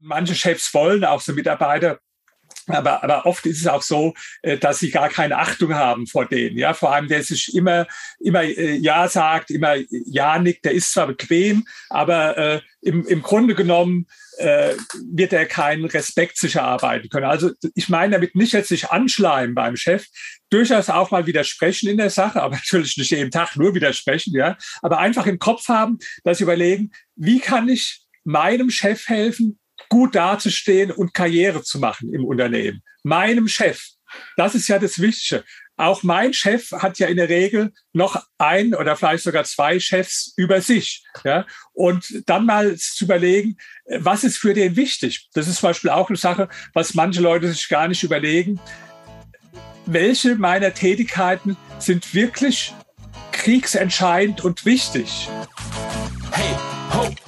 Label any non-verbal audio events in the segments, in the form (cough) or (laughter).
manche Chefs wollen auch so Mitarbeiter aber, aber oft ist es auch so, äh, dass sie gar keine Achtung haben vor denen. Ja, vor allem, der sich immer, immer äh, Ja sagt, immer Ja nickt, der ist zwar bequem, aber äh, im, im Grunde genommen äh, wird er keinen Respekt sich erarbeiten können. Also ich meine damit nicht jetzt sich anschleimen beim Chef, durchaus auch mal widersprechen in der Sache, aber (laughs) natürlich nicht jeden Tag nur widersprechen, ja, aber einfach im Kopf haben, dass überlegen, wie kann ich meinem Chef helfen, gut dazustehen und Karriere zu machen im Unternehmen. Meinem Chef. Das ist ja das Wichtige. Auch mein Chef hat ja in der Regel noch ein oder vielleicht sogar zwei Chefs über sich. Ja? Und dann mal zu überlegen, was ist für den wichtig? Das ist zum Beispiel auch eine Sache, was manche Leute sich gar nicht überlegen. Welche meiner Tätigkeiten sind wirklich kriegsentscheidend und wichtig? Hey, ho!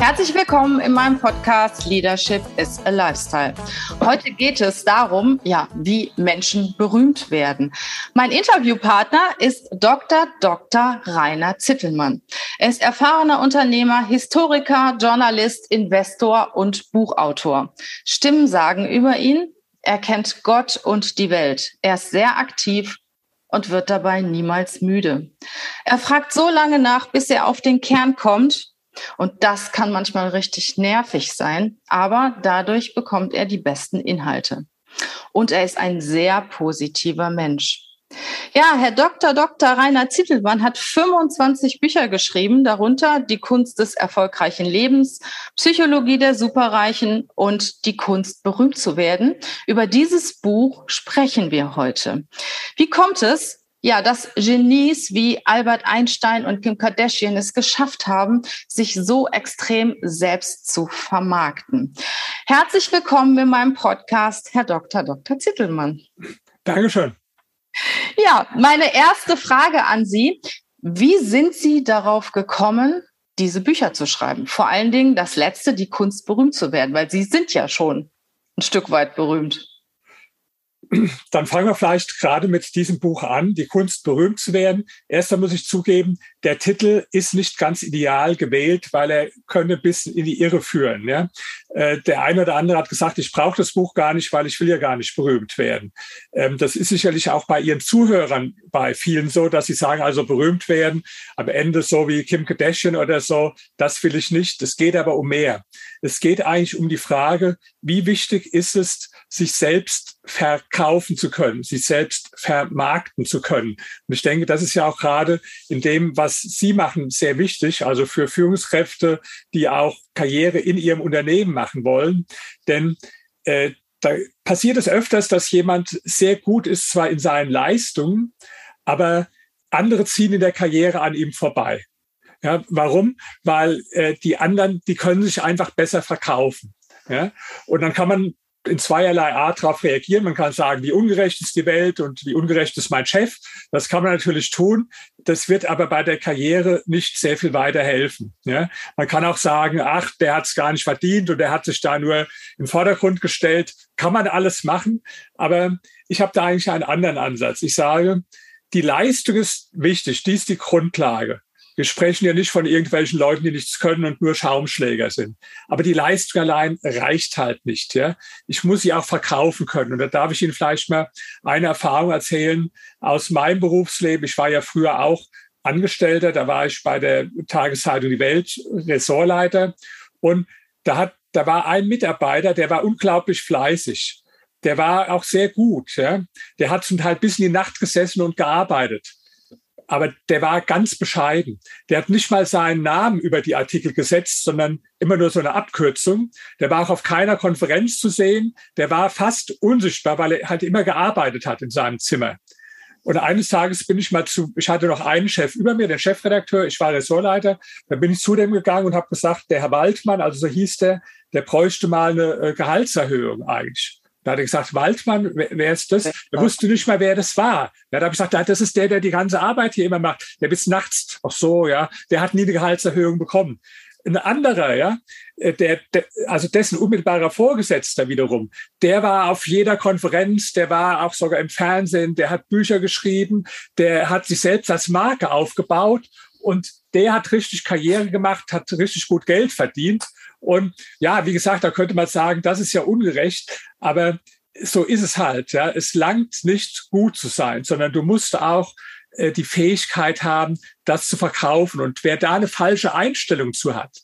Herzlich willkommen in meinem Podcast Leadership is a Lifestyle. Heute geht es darum, ja, wie Menschen berühmt werden. Mein Interviewpartner ist Dr. Dr. Rainer Zittelmann. Er ist erfahrener Unternehmer, Historiker, Journalist, Investor und Buchautor. Stimmen sagen über ihn, er kennt Gott und die Welt. Er ist sehr aktiv und wird dabei niemals müde. Er fragt so lange nach, bis er auf den Kern kommt und das kann manchmal richtig nervig sein, aber dadurch bekommt er die besten Inhalte. Und er ist ein sehr positiver Mensch. Ja, Herr Dr. Dr. Rainer Zittelmann hat 25 Bücher geschrieben, darunter Die Kunst des erfolgreichen Lebens, Psychologie der Superreichen und Die Kunst berühmt zu werden. Über dieses Buch sprechen wir heute. Wie kommt es, ja, dass Genies wie Albert Einstein und Kim Kardashian es geschafft haben, sich so extrem selbst zu vermarkten. Herzlich willkommen in meinem Podcast, Herr Dr. Dr. Zittelmann. Dankeschön. Ja, meine erste Frage an Sie. Wie sind Sie darauf gekommen, diese Bücher zu schreiben? Vor allen Dingen das letzte, die Kunst berühmt zu werden, weil Sie sind ja schon ein Stück weit berühmt dann fangen wir vielleicht gerade mit diesem Buch an, die Kunst berühmt zu werden. Erst muss ich zugeben, der Titel ist nicht ganz ideal gewählt, weil er könne bis in die Irre führen. Ja? Äh, der eine oder andere hat gesagt, ich brauche das Buch gar nicht, weil ich will ja gar nicht berühmt werden. Ähm, das ist sicherlich auch bei Ihren Zuhörern bei vielen so, dass sie sagen, also berühmt werden, am Ende so wie Kim Kardashian oder so, das will ich nicht. Es geht aber um mehr. Es geht eigentlich um die Frage, wie wichtig ist es, sich selbst verkaufen zu können, sich selbst vermarkten zu können. Und ich denke, das ist ja auch gerade in dem, was Sie machen, sehr wichtig, also für Führungskräfte, die auch Karriere in ihrem Unternehmen machen wollen. Denn äh, da passiert es öfters, dass jemand sehr gut ist, zwar in seinen Leistungen, aber andere ziehen in der Karriere an ihm vorbei. Ja, warum? Weil äh, die anderen, die können sich einfach besser verkaufen. Ja? Und dann kann man in zweierlei Art darauf reagieren. Man kann sagen, wie ungerecht ist die Welt und wie ungerecht ist mein Chef. Das kann man natürlich tun. Das wird aber bei der Karriere nicht sehr viel weiterhelfen. Ja? Man kann auch sagen, ach, der hat es gar nicht verdient und der hat sich da nur im Vordergrund gestellt. Kann man alles machen. Aber ich habe da eigentlich einen anderen Ansatz. Ich sage, die Leistung ist wichtig. Die ist die Grundlage. Wir sprechen ja nicht von irgendwelchen Leuten, die nichts können und nur Schaumschläger sind. Aber die Leistung allein reicht halt nicht. Ja? Ich muss sie auch verkaufen können. Und da darf ich Ihnen vielleicht mal eine Erfahrung erzählen aus meinem Berufsleben. Ich war ja früher auch Angestellter. Da war ich bei der Tageszeitung Die Welt Ressortleiter. Und da hat, da war ein Mitarbeiter, der war unglaublich fleißig. Der war auch sehr gut. Ja? Der hat zum Teil bis in die Nacht gesessen und gearbeitet aber der war ganz bescheiden. Der hat nicht mal seinen Namen über die Artikel gesetzt, sondern immer nur so eine Abkürzung. Der war auch auf keiner Konferenz zu sehen. Der war fast unsichtbar, weil er halt immer gearbeitet hat in seinem Zimmer. Und eines Tages bin ich mal zu, ich hatte noch einen Chef über mir, den Chefredakteur, ich war Ressortleiter, da bin ich zu dem gegangen und habe gesagt, der Herr Waldmann, also so hieß der, der bräuchte mal eine äh, Gehaltserhöhung eigentlich. Da hat er gesagt, Waldmann, wer, wer ist das? Er wusste nicht mal, wer das war. Da habe ich gesagt, das ist der, der die ganze Arbeit hier immer macht. Der bis nachts, ach so, ja, der hat nie eine Gehaltserhöhung bekommen. Ein anderer, ja, äh, der, der, also dessen unmittelbarer Vorgesetzter wiederum, der war auf jeder Konferenz, der war auch sogar im Fernsehen, der hat Bücher geschrieben, der hat sich selbst als Marke aufgebaut und der hat richtig Karriere gemacht, hat richtig gut Geld verdient. Und ja, wie gesagt, da könnte man sagen, das ist ja ungerecht, aber so ist es halt. Ja. Es langt nicht gut zu sein, sondern du musst auch äh, die Fähigkeit haben, das zu verkaufen. Und wer da eine falsche Einstellung zu hat,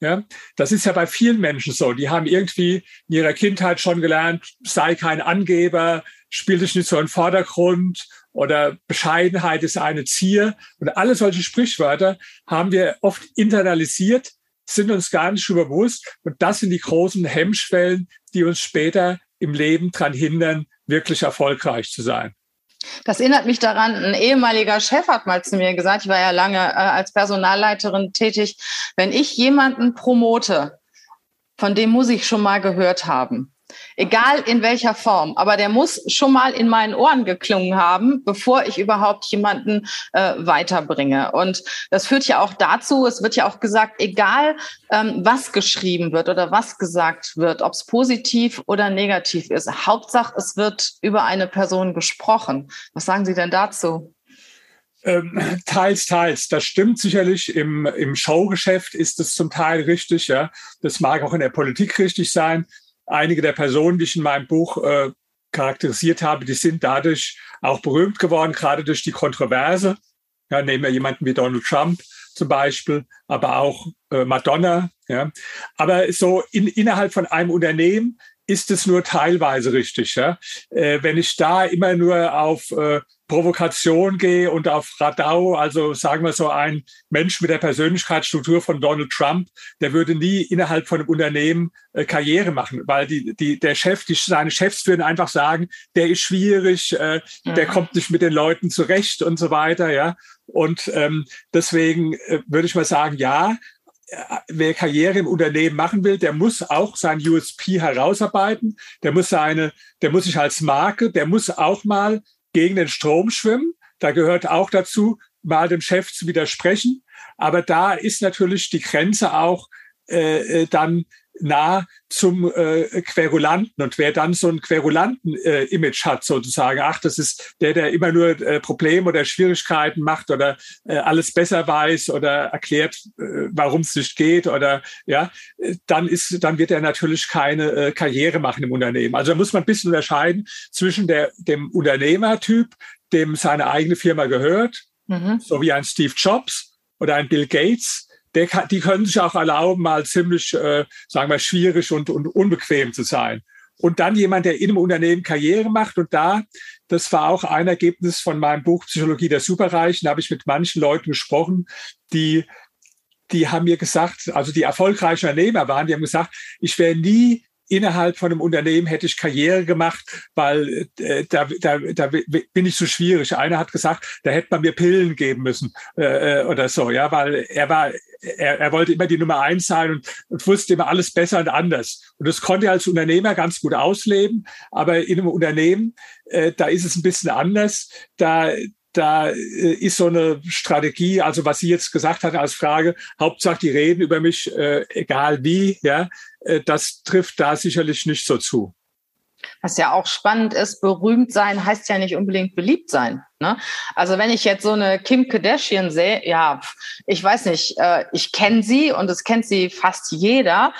ja, das ist ja bei vielen Menschen so. Die haben irgendwie in ihrer Kindheit schon gelernt, sei kein Angeber, spiel dich nicht so im Vordergrund oder Bescheidenheit ist eine Zier. Und alle solche Sprichwörter haben wir oft internalisiert, sind uns gar nicht bewusst. Und das sind die großen Hemmschwellen, die uns später im Leben daran hindern, wirklich erfolgreich zu sein. Das erinnert mich daran, ein ehemaliger Chef hat mal zu mir gesagt, ich war ja lange äh, als Personalleiterin tätig, wenn ich jemanden promote, von dem muss ich schon mal gehört haben. Egal in welcher Form, aber der muss schon mal in meinen Ohren geklungen haben, bevor ich überhaupt jemanden äh, weiterbringe. Und das führt ja auch dazu, es wird ja auch gesagt, egal ähm, was geschrieben wird oder was gesagt wird, ob es positiv oder negativ ist, Hauptsache es wird über eine Person gesprochen. Was sagen Sie denn dazu? Ähm, teils, teils. Das stimmt sicherlich. Im, Im Showgeschäft ist es zum Teil richtig. Ja, das mag auch in der Politik richtig sein einige der Personen, die ich in meinem Buch äh, charakterisiert habe, die sind dadurch auch berühmt geworden, gerade durch die Kontroverse. Ja, nehmen wir jemanden wie Donald Trump zum Beispiel, aber auch äh, Madonna. Ja. Aber so in, innerhalb von einem Unternehmen ist es nur teilweise richtig. Ja? Äh, wenn ich da immer nur auf äh, Provokation gehe und auf Radau, also sagen wir so ein Mensch mit der Persönlichkeitsstruktur von Donald Trump, der würde nie innerhalb von einem Unternehmen äh, Karriere machen, weil die, die, der Chef, die, seine Chefs würden einfach sagen, der ist schwierig, äh, mhm. der kommt nicht mit den Leuten zurecht und so weiter, ja. Und ähm, deswegen äh, würde ich mal sagen, ja, wer Karriere im Unternehmen machen will, der muss auch sein USP herausarbeiten. Der muss seine, der muss sich als Marke, der muss auch mal gegen den Strom schwimmen. Da gehört auch dazu, mal dem Chef zu widersprechen. Aber da ist natürlich die Grenze auch äh, äh dann nah zum äh, Querulanten. Und wer dann so ein Querulanten-Image äh, hat, sozusagen, ach, das ist der, der immer nur äh, Probleme oder Schwierigkeiten macht oder äh, alles besser weiß oder erklärt, äh, warum es nicht geht oder ja, dann ist, dann wird er natürlich keine äh, Karriere machen im Unternehmen. Also da muss man ein bisschen unterscheiden zwischen der, dem Unternehmertyp, dem seine eigene Firma gehört, mhm. so wie ein Steve Jobs oder ein Bill Gates, der kann, die können sich auch erlauben, mal ziemlich, äh, sagen wir, schwierig und, und unbequem zu sein. Und dann jemand, der in einem Unternehmen Karriere macht. Und da, das war auch ein Ergebnis von meinem Buch Psychologie der Superreichen, da habe ich mit manchen Leuten gesprochen, die, die haben mir gesagt, also die erfolgreichen Unternehmer waren, die haben gesagt, ich wäre nie innerhalb von einem Unternehmen hätte ich Karriere gemacht, weil äh, da, da, da bin ich so schwierig. Einer hat gesagt, da hätte man mir Pillen geben müssen äh, äh, oder so, ja, weil er war, er, er wollte immer die Nummer eins sein und, und wusste immer alles besser und anders. Und das konnte er als Unternehmer ganz gut ausleben, aber in einem Unternehmen, äh, da ist es ein bisschen anders. Da, da äh, ist so eine Strategie, also was Sie jetzt gesagt hat als Frage, Hauptsache die reden über mich, äh, egal wie, ja, äh, das trifft da sicherlich nicht so zu. Was ja auch spannend ist, berühmt sein heißt ja nicht unbedingt beliebt sein. Ne? Also wenn ich jetzt so eine Kim Kardashian sehe, ja, ich weiß nicht, äh, ich kenne sie und es kennt sie fast jeder,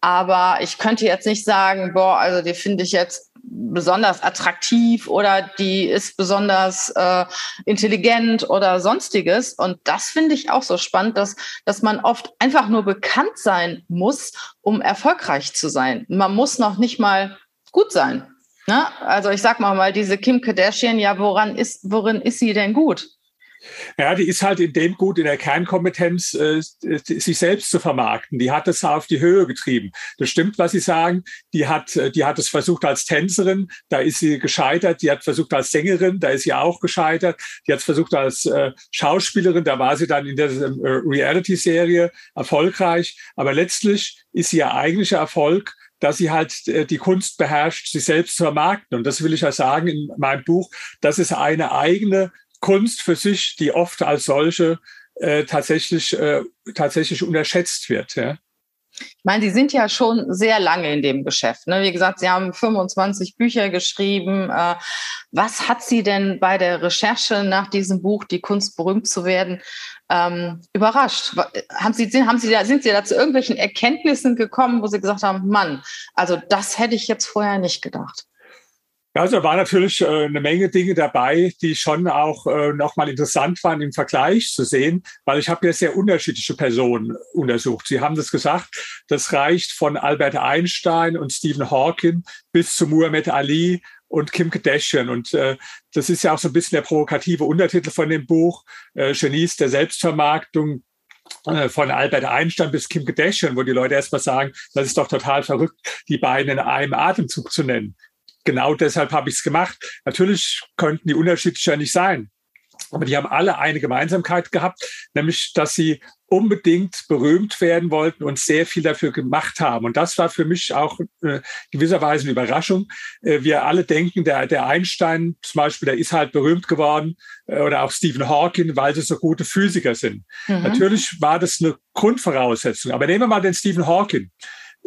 aber ich könnte jetzt nicht sagen, boah, also die finde ich jetzt besonders attraktiv oder die ist besonders äh, intelligent oder sonstiges. Und das finde ich auch so spannend, dass, dass man oft einfach nur bekannt sein muss, um erfolgreich zu sein. Man muss noch nicht mal gut sein. Ne? Also ich sag mal mal, diese Kim Kardashian, ja, woran ist, worin ist sie denn gut? Ja, die ist halt in dem gut, in der Kernkompetenz, äh, sich selbst zu vermarkten. Die hat es auf die Höhe getrieben. Das stimmt, was Sie sagen. Die hat, äh, die hat es versucht als Tänzerin, da ist sie gescheitert. Die hat versucht als Sängerin, da ist sie auch gescheitert. Die hat es versucht als äh, Schauspielerin, da war sie dann in der äh, Reality-Serie erfolgreich. Aber letztlich ist ihr eigentlicher Erfolg dass sie halt äh, die Kunst beherrscht, sich selbst zu vermarkten. Und das will ich ja sagen in meinem Buch. Das ist eine eigene Kunst für sich, die oft als solche äh, tatsächlich, äh, tatsächlich unterschätzt wird. Ja. Ich meine, Sie sind ja schon sehr lange in dem Geschäft. Ne? Wie gesagt, Sie haben 25 Bücher geschrieben. Äh, was hat Sie denn bei der Recherche nach diesem Buch, Die Kunst berühmt zu werden, ähm, überrascht? Haben Sie, haben Sie da, sind Sie da zu irgendwelchen Erkenntnissen gekommen, wo Sie gesagt haben, Mann, also das hätte ich jetzt vorher nicht gedacht? Also da war natürlich äh, eine Menge Dinge dabei, die schon auch äh, nochmal interessant waren im Vergleich zu sehen, weil ich habe ja sehr unterschiedliche Personen untersucht. Sie haben das gesagt, das reicht von Albert Einstein und Stephen Hawking bis zu Muhammad Ali und Kim Kardashian. Und äh, das ist ja auch so ein bisschen der provokative Untertitel von dem Buch, äh, Genies der Selbstvermarktung, äh, von Albert Einstein bis Kim Kardashian, wo die Leute erstmal sagen, das ist doch total verrückt, die beiden in einem Atemzug zu nennen genau deshalb habe ich es gemacht. Natürlich könnten die unterschiedlicher nicht sein. Aber die haben alle eine Gemeinsamkeit gehabt, nämlich, dass sie unbedingt berühmt werden wollten und sehr viel dafür gemacht haben. Und das war für mich auch äh, gewisserweise eine Überraschung. Äh, wir alle denken, der, der Einstein zum Beispiel, der ist halt berühmt geworden äh, oder auch Stephen Hawking, weil sie so gute Physiker sind. Mhm. Natürlich war das eine Grundvoraussetzung. Aber nehmen wir mal den Stephen Hawking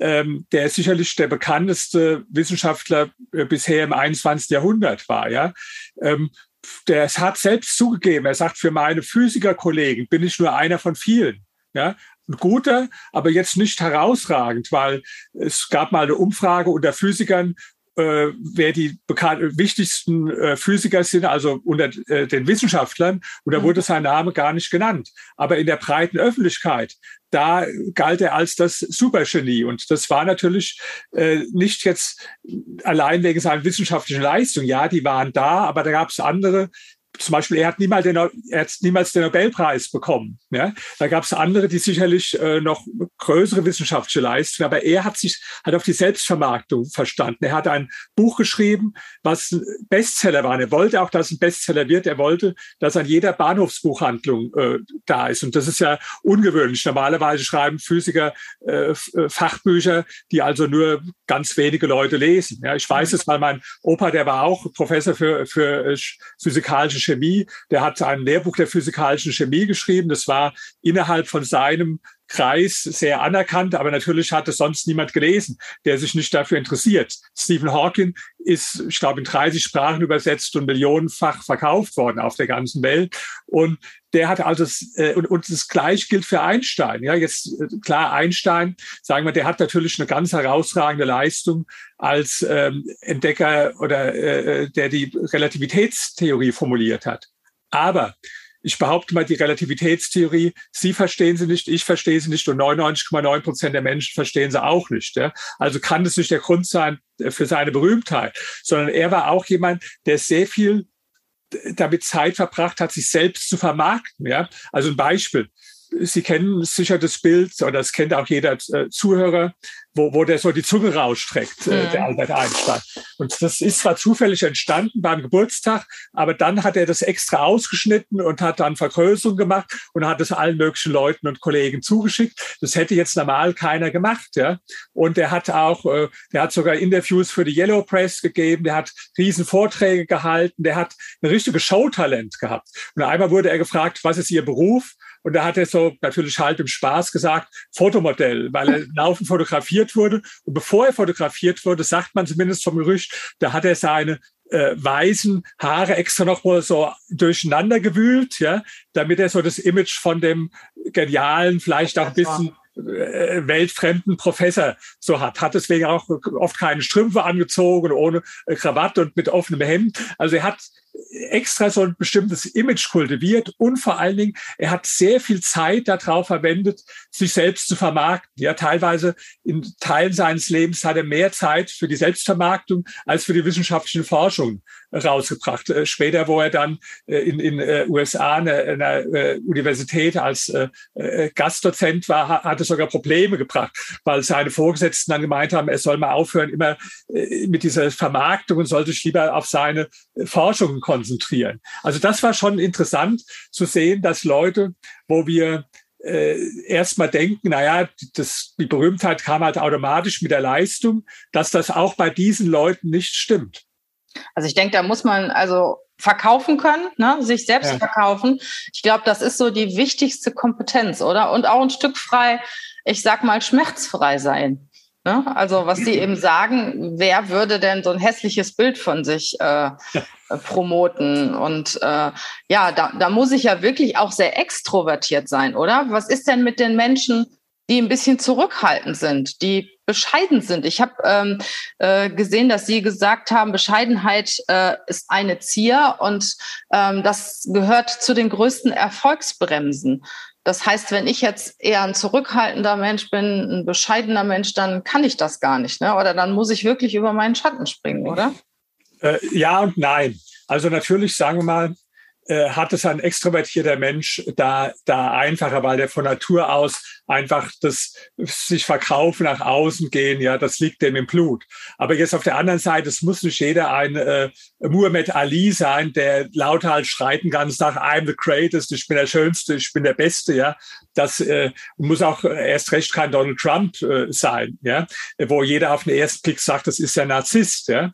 ähm, der sicherlich der bekannteste Wissenschaftler äh, bisher im 21. Jahrhundert war. Ja, ähm, der hat selbst zugegeben. Er sagt, für meine Physikerkollegen bin ich nur einer von vielen. Ja, ein guter, aber jetzt nicht herausragend, weil es gab mal eine Umfrage unter Physikern, äh, wer die wichtigsten äh, Physiker sind, also unter äh, den Wissenschaftlern, und da mhm. wurde sein Name gar nicht genannt. Aber in der breiten Öffentlichkeit, da galt er als das Supergenie. Und das war natürlich äh, nicht jetzt allein wegen seiner wissenschaftlichen Leistung. Ja, die waren da, aber da gab es andere, zum Beispiel, er hat niemals den, er hat niemals den Nobelpreis bekommen. Ja? Da gab es andere, die sicherlich äh, noch größere wissenschaftliche Leistungen, aber er hat sich hat auf die Selbstvermarktung verstanden. Er hat ein Buch geschrieben, was Bestseller war. Er wollte auch, dass es ein Bestseller wird. Er wollte, dass an jeder Bahnhofsbuchhandlung äh, da ist. Und das ist ja ungewöhnlich. Normalerweise schreiben Physiker äh, äh Fachbücher, die also nur ganz wenige Leute lesen. Ja, ich weiß es, weil mein Opa, der war auch Professor für, für äh, physikalische Chemie. Der hat ein Lehrbuch der physikalischen Chemie geschrieben. Das war innerhalb von seinem Kreis sehr anerkannt, aber natürlich hat es sonst niemand gelesen, der sich nicht dafür interessiert. Stephen Hawking ist, ich glaube, in 30 Sprachen übersetzt und millionenfach verkauft worden auf der ganzen Welt. Und der hat also, äh, und, und das gleich gilt für Einstein. Ja, jetzt äh, klar, Einstein, sagen wir, der hat natürlich eine ganz herausragende Leistung als ähm, Entdecker oder äh, der die Relativitätstheorie formuliert hat. Aber ich behaupte mal, die Relativitätstheorie, Sie verstehen sie nicht, ich verstehe sie nicht und 99,9 Prozent der Menschen verstehen sie auch nicht. Ja? Also kann das nicht der Grund sein äh, für seine Berühmtheit, sondern er war auch jemand, der sehr viel damit Zeit verbracht hat, sich selbst zu vermarkten. Ja? Also ein Beispiel. Sie kennen sicher das Bild, oder das kennt auch jeder äh, Zuhörer, wo, wo der so die Zunge rausstreckt, äh, der mhm. Albert Einstein. Und das ist zwar zufällig entstanden beim Geburtstag, aber dann hat er das extra ausgeschnitten und hat dann Vergrößerung gemacht und hat es allen möglichen Leuten und Kollegen zugeschickt. Das hätte jetzt normal keiner gemacht, ja. Und er hat auch, äh, der hat sogar Interviews für die Yellow Press gegeben, der hat riesen Vorträge gehalten, der hat eine richtige Showtalent gehabt. Und einmal wurde er gefragt, was ist Ihr Beruf? Und da hat er so natürlich halt im Spaß gesagt, Fotomodell, weil er (laughs) laufend fotografiert wurde. Und bevor er fotografiert wurde, sagt man zumindest vom Gerücht, da hat er seine äh, weißen Haare extra noch mal so durcheinander gewühlt, ja, damit er so das Image von dem genialen, vielleicht auch ein bisschen äh, weltfremden Professor so hat. Hat deswegen auch oft keine Strümpfe angezogen, ohne Krawatte und mit offenem Hemd. Also er hat extra so ein bestimmtes Image kultiviert und vor allen Dingen, er hat sehr viel Zeit darauf verwendet, sich selbst zu vermarkten. Ja, teilweise in Teilen seines Lebens hat er mehr Zeit für die Selbstvermarktung als für die wissenschaftliche Forschung rausgebracht. Äh, später, wo er dann äh, in äh, USA in einer Universität als Gastdozent war, hat er sogar Probleme gebracht, weil seine Vorgesetzten dann gemeint haben, er soll mal aufhören, immer mit dieser Vermarktung und sollte sich lieber auf seine Forschung konzentrieren. Also das war schon interessant zu sehen, dass Leute, wo wir äh, erstmal denken, naja, das, die Berühmtheit kam halt automatisch mit der Leistung, dass das auch bei diesen Leuten nicht stimmt. Also ich denke, da muss man also verkaufen können, ne? sich selbst ja. verkaufen. Ich glaube, das ist so die wichtigste Kompetenz, oder? Und auch ein Stück frei, ich sag mal, schmerzfrei sein. Ne? Also was Sie eben sagen, wer würde denn so ein hässliches Bild von sich äh, promoten? Und äh, ja, da, da muss ich ja wirklich auch sehr extrovertiert sein, oder? Was ist denn mit den Menschen, die ein bisschen zurückhaltend sind, die bescheiden sind? Ich habe ähm, äh, gesehen, dass Sie gesagt haben, Bescheidenheit äh, ist eine Zier und ähm, das gehört zu den größten Erfolgsbremsen. Das heißt, wenn ich jetzt eher ein zurückhaltender Mensch bin, ein bescheidener Mensch, dann kann ich das gar nicht. Ne? Oder dann muss ich wirklich über meinen Schatten springen, oder? Äh, ja und nein. Also natürlich, sagen wir mal, hat es ein extrovertierter Mensch da, da einfacher, weil der von Natur aus einfach das sich verkaufen, nach außen gehen, ja, das liegt dem im Blut. Aber jetzt auf der anderen Seite, es muss nicht jeder ein äh, Muhammad Ali sein, der lauthals schreit den ganzen Tag, I'm the greatest, ich bin der Schönste, ich bin der Beste, ja. Das äh, muss auch erst recht kein Donald Trump äh, sein, ja, wo jeder auf den ersten Blick sagt, das ist der Narzisst, ja.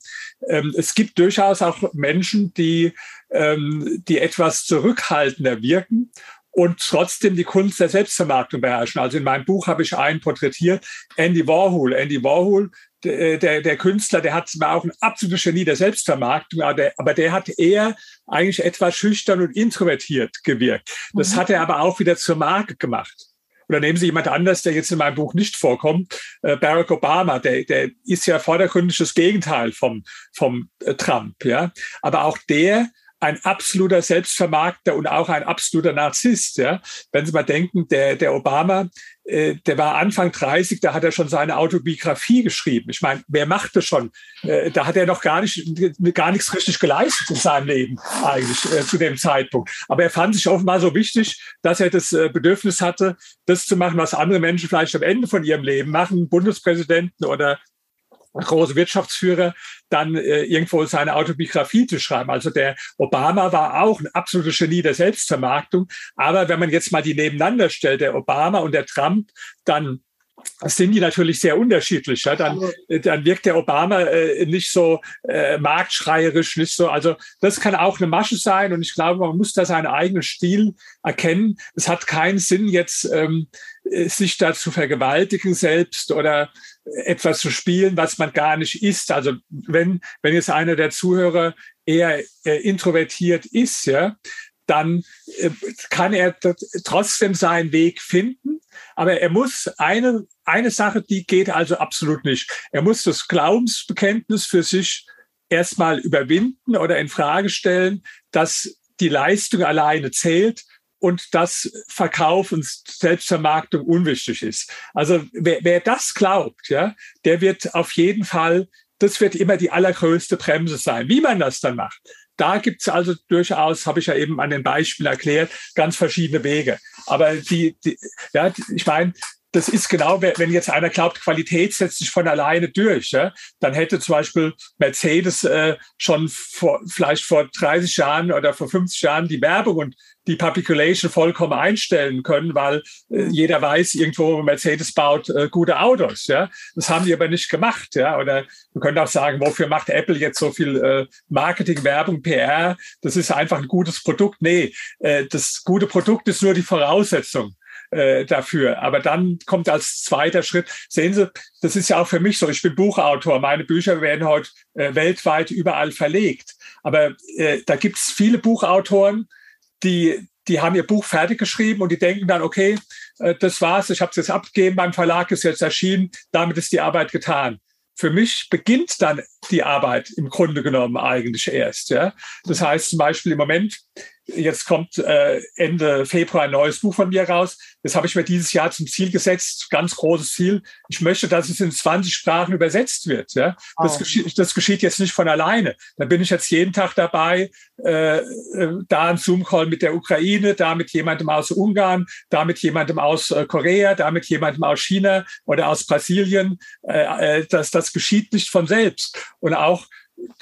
Ähm, es gibt durchaus auch Menschen, die ähm, die etwas zurückhaltender wirken und trotzdem die Kunst der Selbstvermarktung beherrschen. Also in meinem Buch habe ich einen porträtiert, Andy Warhol. Andy Warhol, der, der, der Künstler, der hat zwar auch ein absolutes Genie der Selbstvermarktung, aber der, aber der hat eher eigentlich etwas schüchtern und introvertiert gewirkt. Das mhm. hat er aber auch wieder zur Marke gemacht. Oder nehmen Sie jemand anders, der jetzt in meinem Buch nicht vorkommt, äh, Barack Obama, der, der ist ja vordergründig das Gegenteil vom, vom äh, Trump. Ja? Aber auch der ein absoluter Selbstvermarkter und auch ein absoluter Narzisst. Ja? Wenn Sie mal denken, der, der Obama, äh, der war Anfang 30, da hat er schon seine Autobiografie geschrieben. Ich meine, wer macht das schon? Äh, da hat er noch gar, nicht, gar nichts richtig geleistet in seinem Leben eigentlich äh, zu dem Zeitpunkt. Aber er fand sich offenbar so wichtig, dass er das äh, Bedürfnis hatte, das zu machen, was andere Menschen vielleicht am Ende von ihrem Leben machen, Bundespräsidenten oder große Wirtschaftsführer dann äh, irgendwo seine Autobiografie zu schreiben. Also der Obama war auch ein absolutes Genie der Selbstvermarktung. Aber wenn man jetzt mal die nebeneinander stellt, der Obama und der Trump, dann sind die natürlich sehr unterschiedlich. Ja? Dann, äh, dann wirkt der Obama äh, nicht so äh, marktschreierisch, nicht so. Also das kann auch eine Masche sein und ich glaube, man muss da seinen eigenen Stil erkennen. Es hat keinen Sinn, jetzt ähm, äh, sich da zu vergewaltigen selbst oder etwas zu spielen, was man gar nicht ist. Also wenn, wenn jetzt einer der Zuhörer eher äh, introvertiert ist, ja, dann äh, kann er trotzdem seinen Weg finden. Aber er muss eine, eine Sache, die geht also absolut nicht. Er muss das Glaubensbekenntnis für sich erstmal überwinden oder in Frage stellen, dass die Leistung alleine zählt und dass Verkauf und Selbstvermarktung unwichtig ist. Also wer, wer das glaubt, ja, der wird auf jeden Fall, das wird immer die allergrößte Bremse sein. Wie man das dann macht, da gibt's also durchaus, habe ich ja eben an den Beispielen erklärt, ganz verschiedene Wege. Aber die, die ja, ich meine, das ist genau, wenn jetzt einer glaubt, Qualität setzt sich von alleine durch, ja, dann hätte zum Beispiel Mercedes äh, schon vor, vielleicht vor 30 Jahren oder vor 50 Jahren die Werbung und die Publication vollkommen einstellen können, weil äh, jeder weiß, irgendwo Mercedes baut äh, gute Autos. Ja, das haben die aber nicht gemacht. Ja, oder wir können auch sagen, wofür macht Apple jetzt so viel äh, Marketing, Werbung, PR? Das ist einfach ein gutes Produkt. Nee, äh, das gute Produkt ist nur die Voraussetzung äh, dafür. Aber dann kommt als zweiter Schritt, sehen Sie, das ist ja auch für mich so, ich bin Buchautor, meine Bücher werden heute äh, weltweit überall verlegt. Aber äh, da gibt es viele Buchautoren, die, die haben ihr Buch fertig geschrieben und die denken dann, okay, äh, das war's, ich habe es jetzt abgegeben, beim Verlag ist jetzt erschienen, damit ist die Arbeit getan. Für mich beginnt dann die Arbeit im Grunde genommen eigentlich erst. Ja? Das heißt zum Beispiel im Moment Jetzt kommt äh, Ende Februar ein neues Buch von mir raus. Das habe ich mir dieses Jahr zum Ziel gesetzt, ganz großes Ziel. Ich möchte, dass es in 20 Sprachen übersetzt wird. Ja? Das, oh. geschieht, das geschieht jetzt nicht von alleine. Da bin ich jetzt jeden Tag dabei, äh, äh, da ein Zoom-Call mit der Ukraine, da mit jemandem aus Ungarn, da mit jemandem aus äh, Korea, da mit jemandem aus China oder aus Brasilien. Äh, äh, das, das geschieht nicht von selbst. Und auch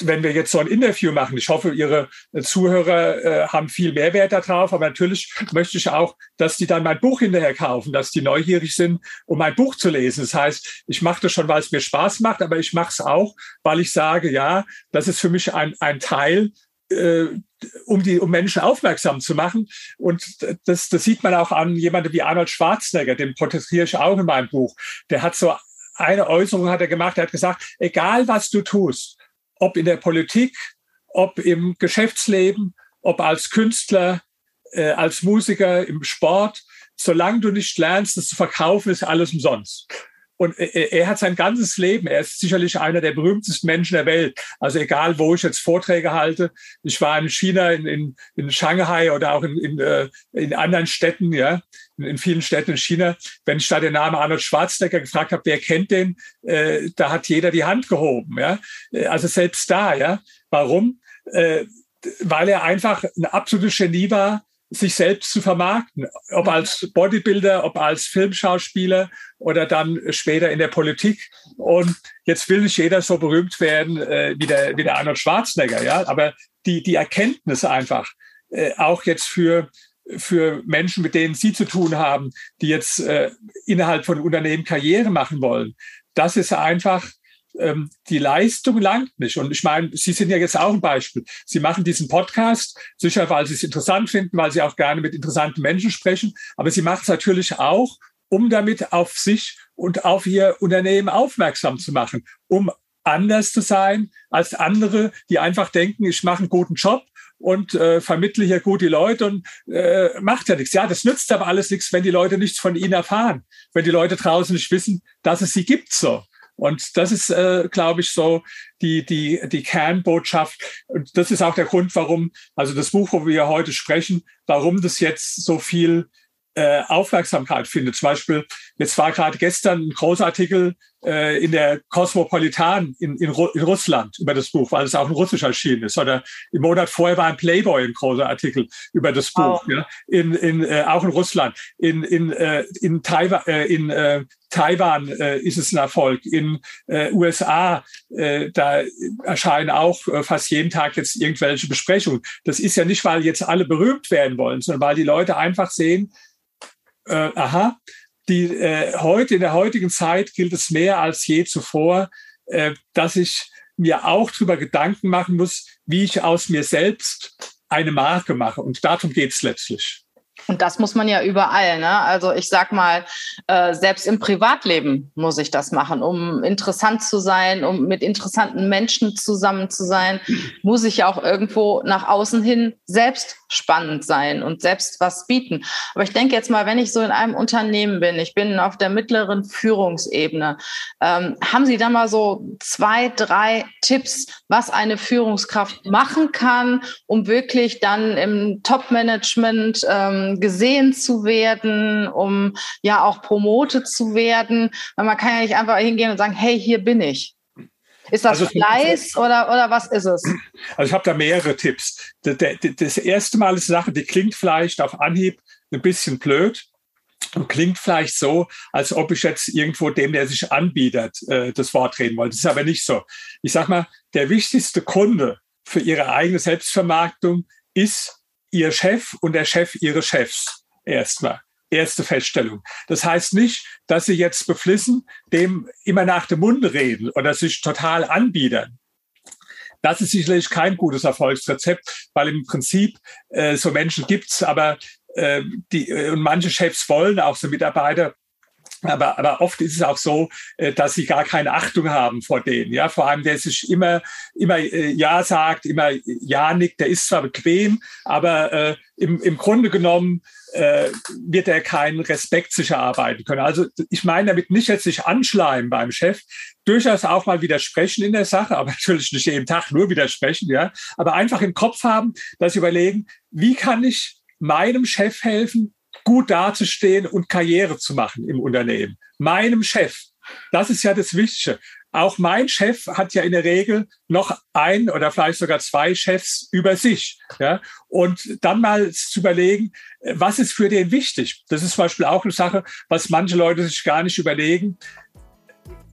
wenn wir jetzt so ein Interview machen, ich hoffe, Ihre Zuhörer äh, haben viel Mehrwert darauf, aber natürlich möchte ich auch, dass die dann mein Buch hinterher kaufen, dass die neugierig sind, um mein Buch zu lesen. Das heißt, ich mache das schon, weil es mir Spaß macht, aber ich mache es auch, weil ich sage, ja, das ist für mich ein, ein Teil äh, um die um Menschen aufmerksam zu machen. Und das, das sieht man auch an jemandem wie Arnold Schwarzenegger, den porträtiere ich auch in meinem Buch. Der hat so eine Äußerung hat er gemacht, er hat gesagt, egal was du tust, ob in der Politik, ob im Geschäftsleben, ob als Künstler, äh, als Musiker, im Sport, solange du nicht lernst, das zu verkaufen, ist alles umsonst. Und er, hat sein ganzes Leben, er ist sicherlich einer der berühmtesten Menschen der Welt. Also egal, wo ich jetzt Vorträge halte, ich war in China, in, in, in Shanghai oder auch in, in, äh, in anderen Städten, ja, in vielen Städten in China. Wenn ich da den Namen Arnold Schwarzenegger gefragt habe, wer kennt den, äh, da hat jeder die Hand gehoben. Ja, äh, also selbst da, ja. Warum? Äh, weil er einfach ein absolutes Genie war sich selbst zu vermarkten, ob als Bodybuilder, ob als Filmschauspieler oder dann später in der Politik. Und jetzt will nicht jeder so berühmt werden äh, wie, der, wie der Arnold Schwarzenegger, ja. Aber die, die Erkenntnis einfach, äh, auch jetzt für, für Menschen, mit denen Sie zu tun haben, die jetzt äh, innerhalb von Unternehmen Karriere machen wollen, das ist einfach ähm, die Leistung langt nicht. Und ich meine, Sie sind ja jetzt auch ein Beispiel. Sie machen diesen Podcast, sicher, weil Sie es interessant finden, weil Sie auch gerne mit interessanten Menschen sprechen, aber Sie machen es natürlich auch, um damit auf sich und auf Ihr Unternehmen aufmerksam zu machen, um anders zu sein als andere, die einfach denken, ich mache einen guten Job und äh, vermittle hier gute Leute und äh, macht ja nichts. Ja, das nützt aber alles nichts, wenn die Leute nichts von ihnen erfahren, wenn die Leute draußen nicht wissen, dass es sie gibt so. Und das ist, äh, glaube ich, so die, die, die Kernbotschaft. Und das ist auch der Grund, warum, also das Buch, wo wir heute sprechen, warum das jetzt so viel äh, Aufmerksamkeit findet. Zum Beispiel, jetzt war gerade gestern ein großer Artikel äh, in der Cosmopolitan in, in, in, Russland über das Buch, weil es auch in Russisch erschienen ist. Oder im Monat vorher war ein Playboy ein großer Artikel über das Buch, oh. ja, in, in, äh, auch in Russland. In, in, äh, in Taiwan, äh, in äh, Taiwan äh, ist es ein Erfolg. In äh, USA, äh, da erscheinen auch äh, fast jeden Tag jetzt irgendwelche Besprechungen. Das ist ja nicht, weil jetzt alle berühmt werden wollen, sondern weil die Leute einfach sehen, äh, aha, die äh, heute in der heutigen Zeit gilt es mehr als je zuvor, äh, dass ich mir auch darüber Gedanken machen muss, wie ich aus mir selbst eine Marke mache. Und darum geht es letztlich. Und das muss man ja überall. Ne? Also ich sag mal, äh, selbst im Privatleben muss ich das machen, um interessant zu sein, um mit interessanten Menschen zusammen zu sein, muss ich ja auch irgendwo nach außen hin selbst spannend sein und selbst was bieten. Aber ich denke jetzt mal, wenn ich so in einem Unternehmen bin, ich bin auf der mittleren Führungsebene, ähm, haben Sie da mal so zwei, drei Tipps, was eine Führungskraft machen kann, um wirklich dann im Top-Management ähm, gesehen zu werden, um ja auch promotet zu werden? Weil man kann ja nicht einfach hingehen und sagen, hey, hier bin ich. Ist das also, Fleiß oder, oder was ist es? (clears throat) Also ich habe da mehrere Tipps. Das erste Mal ist eine Sache, die klingt vielleicht auf Anhieb ein bisschen blöd und klingt vielleicht so, als ob ich jetzt irgendwo dem, der sich anbietet, äh, das Wort reden wollte. Das ist aber nicht so. Ich sage mal, der wichtigste Kunde für ihre eigene Selbstvermarktung ist ihr Chef und der Chef ihres Chefs erstmal erste Feststellung. Das heißt nicht, dass sie jetzt beflissen dem immer nach dem Mund reden oder sich total anbiedern. Das ist sicherlich kein gutes Erfolgsrezept, weil im Prinzip äh, so Menschen gibt's, aber äh, die äh, und manche Chefs wollen auch so Mitarbeiter aber, aber oft ist es auch so, äh, dass sie gar keine Achtung haben vor denen. Ja, vor allem, der sich immer, immer äh, Ja sagt, immer Ja nickt, der ist zwar bequem, aber äh, im, im Grunde genommen äh, wird er keinen Respekt sich erarbeiten können. Also ich meine damit nicht jetzt sich anschleimen beim Chef, durchaus auch mal widersprechen in der Sache, aber (laughs) natürlich nicht jeden Tag nur widersprechen, ja, aber einfach im Kopf haben, dass sie überlegen, wie kann ich meinem Chef helfen, gut dazustehen und Karriere zu machen im Unternehmen. Meinem Chef. Das ist ja das Wichtige. Auch mein Chef hat ja in der Regel noch ein oder vielleicht sogar zwei Chefs über sich. Ja? Und dann mal zu überlegen, was ist für den wichtig? Das ist zum Beispiel auch eine Sache, was manche Leute sich gar nicht überlegen.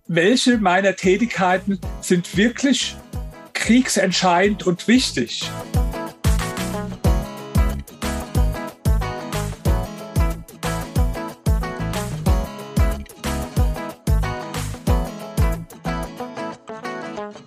Welche meiner Tätigkeiten sind wirklich kriegsentscheidend und wichtig.